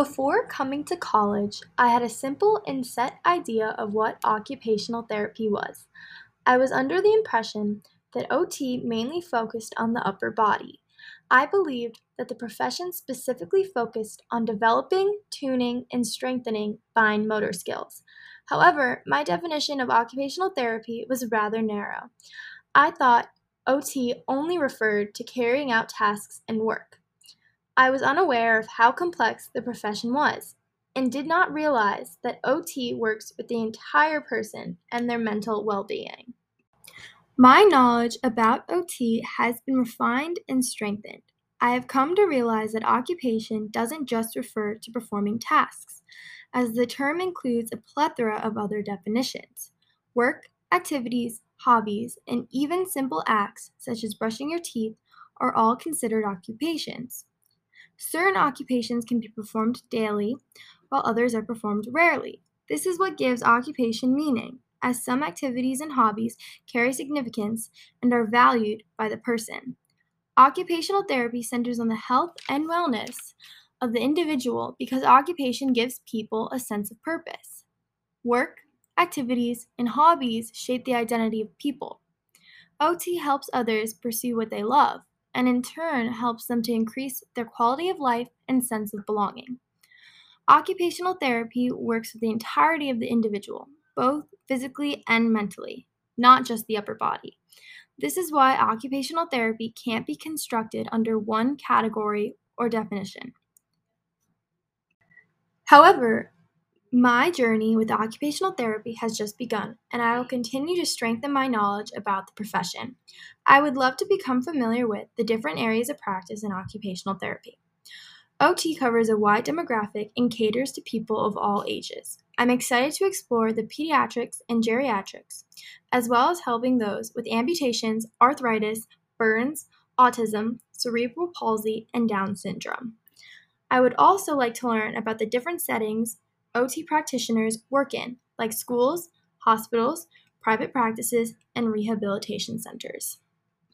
Before coming to college, I had a simple and set idea of what occupational therapy was. I was under the impression that OT mainly focused on the upper body. I believed that the profession specifically focused on developing, tuning, and strengthening fine motor skills. However, my definition of occupational therapy was rather narrow. I thought OT only referred to carrying out tasks and work. I was unaware of how complex the profession was and did not realize that OT works with the entire person and their mental well being. My knowledge about OT has been refined and strengthened. I have come to realize that occupation doesn't just refer to performing tasks, as the term includes a plethora of other definitions. Work, activities, hobbies, and even simple acts such as brushing your teeth are all considered occupations. Certain occupations can be performed daily, while others are performed rarely. This is what gives occupation meaning, as some activities and hobbies carry significance and are valued by the person. Occupational therapy centers on the health and wellness of the individual because occupation gives people a sense of purpose. Work, activities, and hobbies shape the identity of people. OT helps others pursue what they love and in turn helps them to increase their quality of life and sense of belonging. Occupational therapy works with the entirety of the individual, both physically and mentally, not just the upper body. This is why occupational therapy can't be constructed under one category or definition. However, my journey with occupational therapy has just begun, and I will continue to strengthen my knowledge about the profession. I would love to become familiar with the different areas of practice in occupational therapy. OT covers a wide demographic and caters to people of all ages. I'm excited to explore the pediatrics and geriatrics, as well as helping those with amputations, arthritis, burns, autism, cerebral palsy, and Down syndrome. I would also like to learn about the different settings OT practitioners work in, like schools, hospitals, private practices, and rehabilitation centers.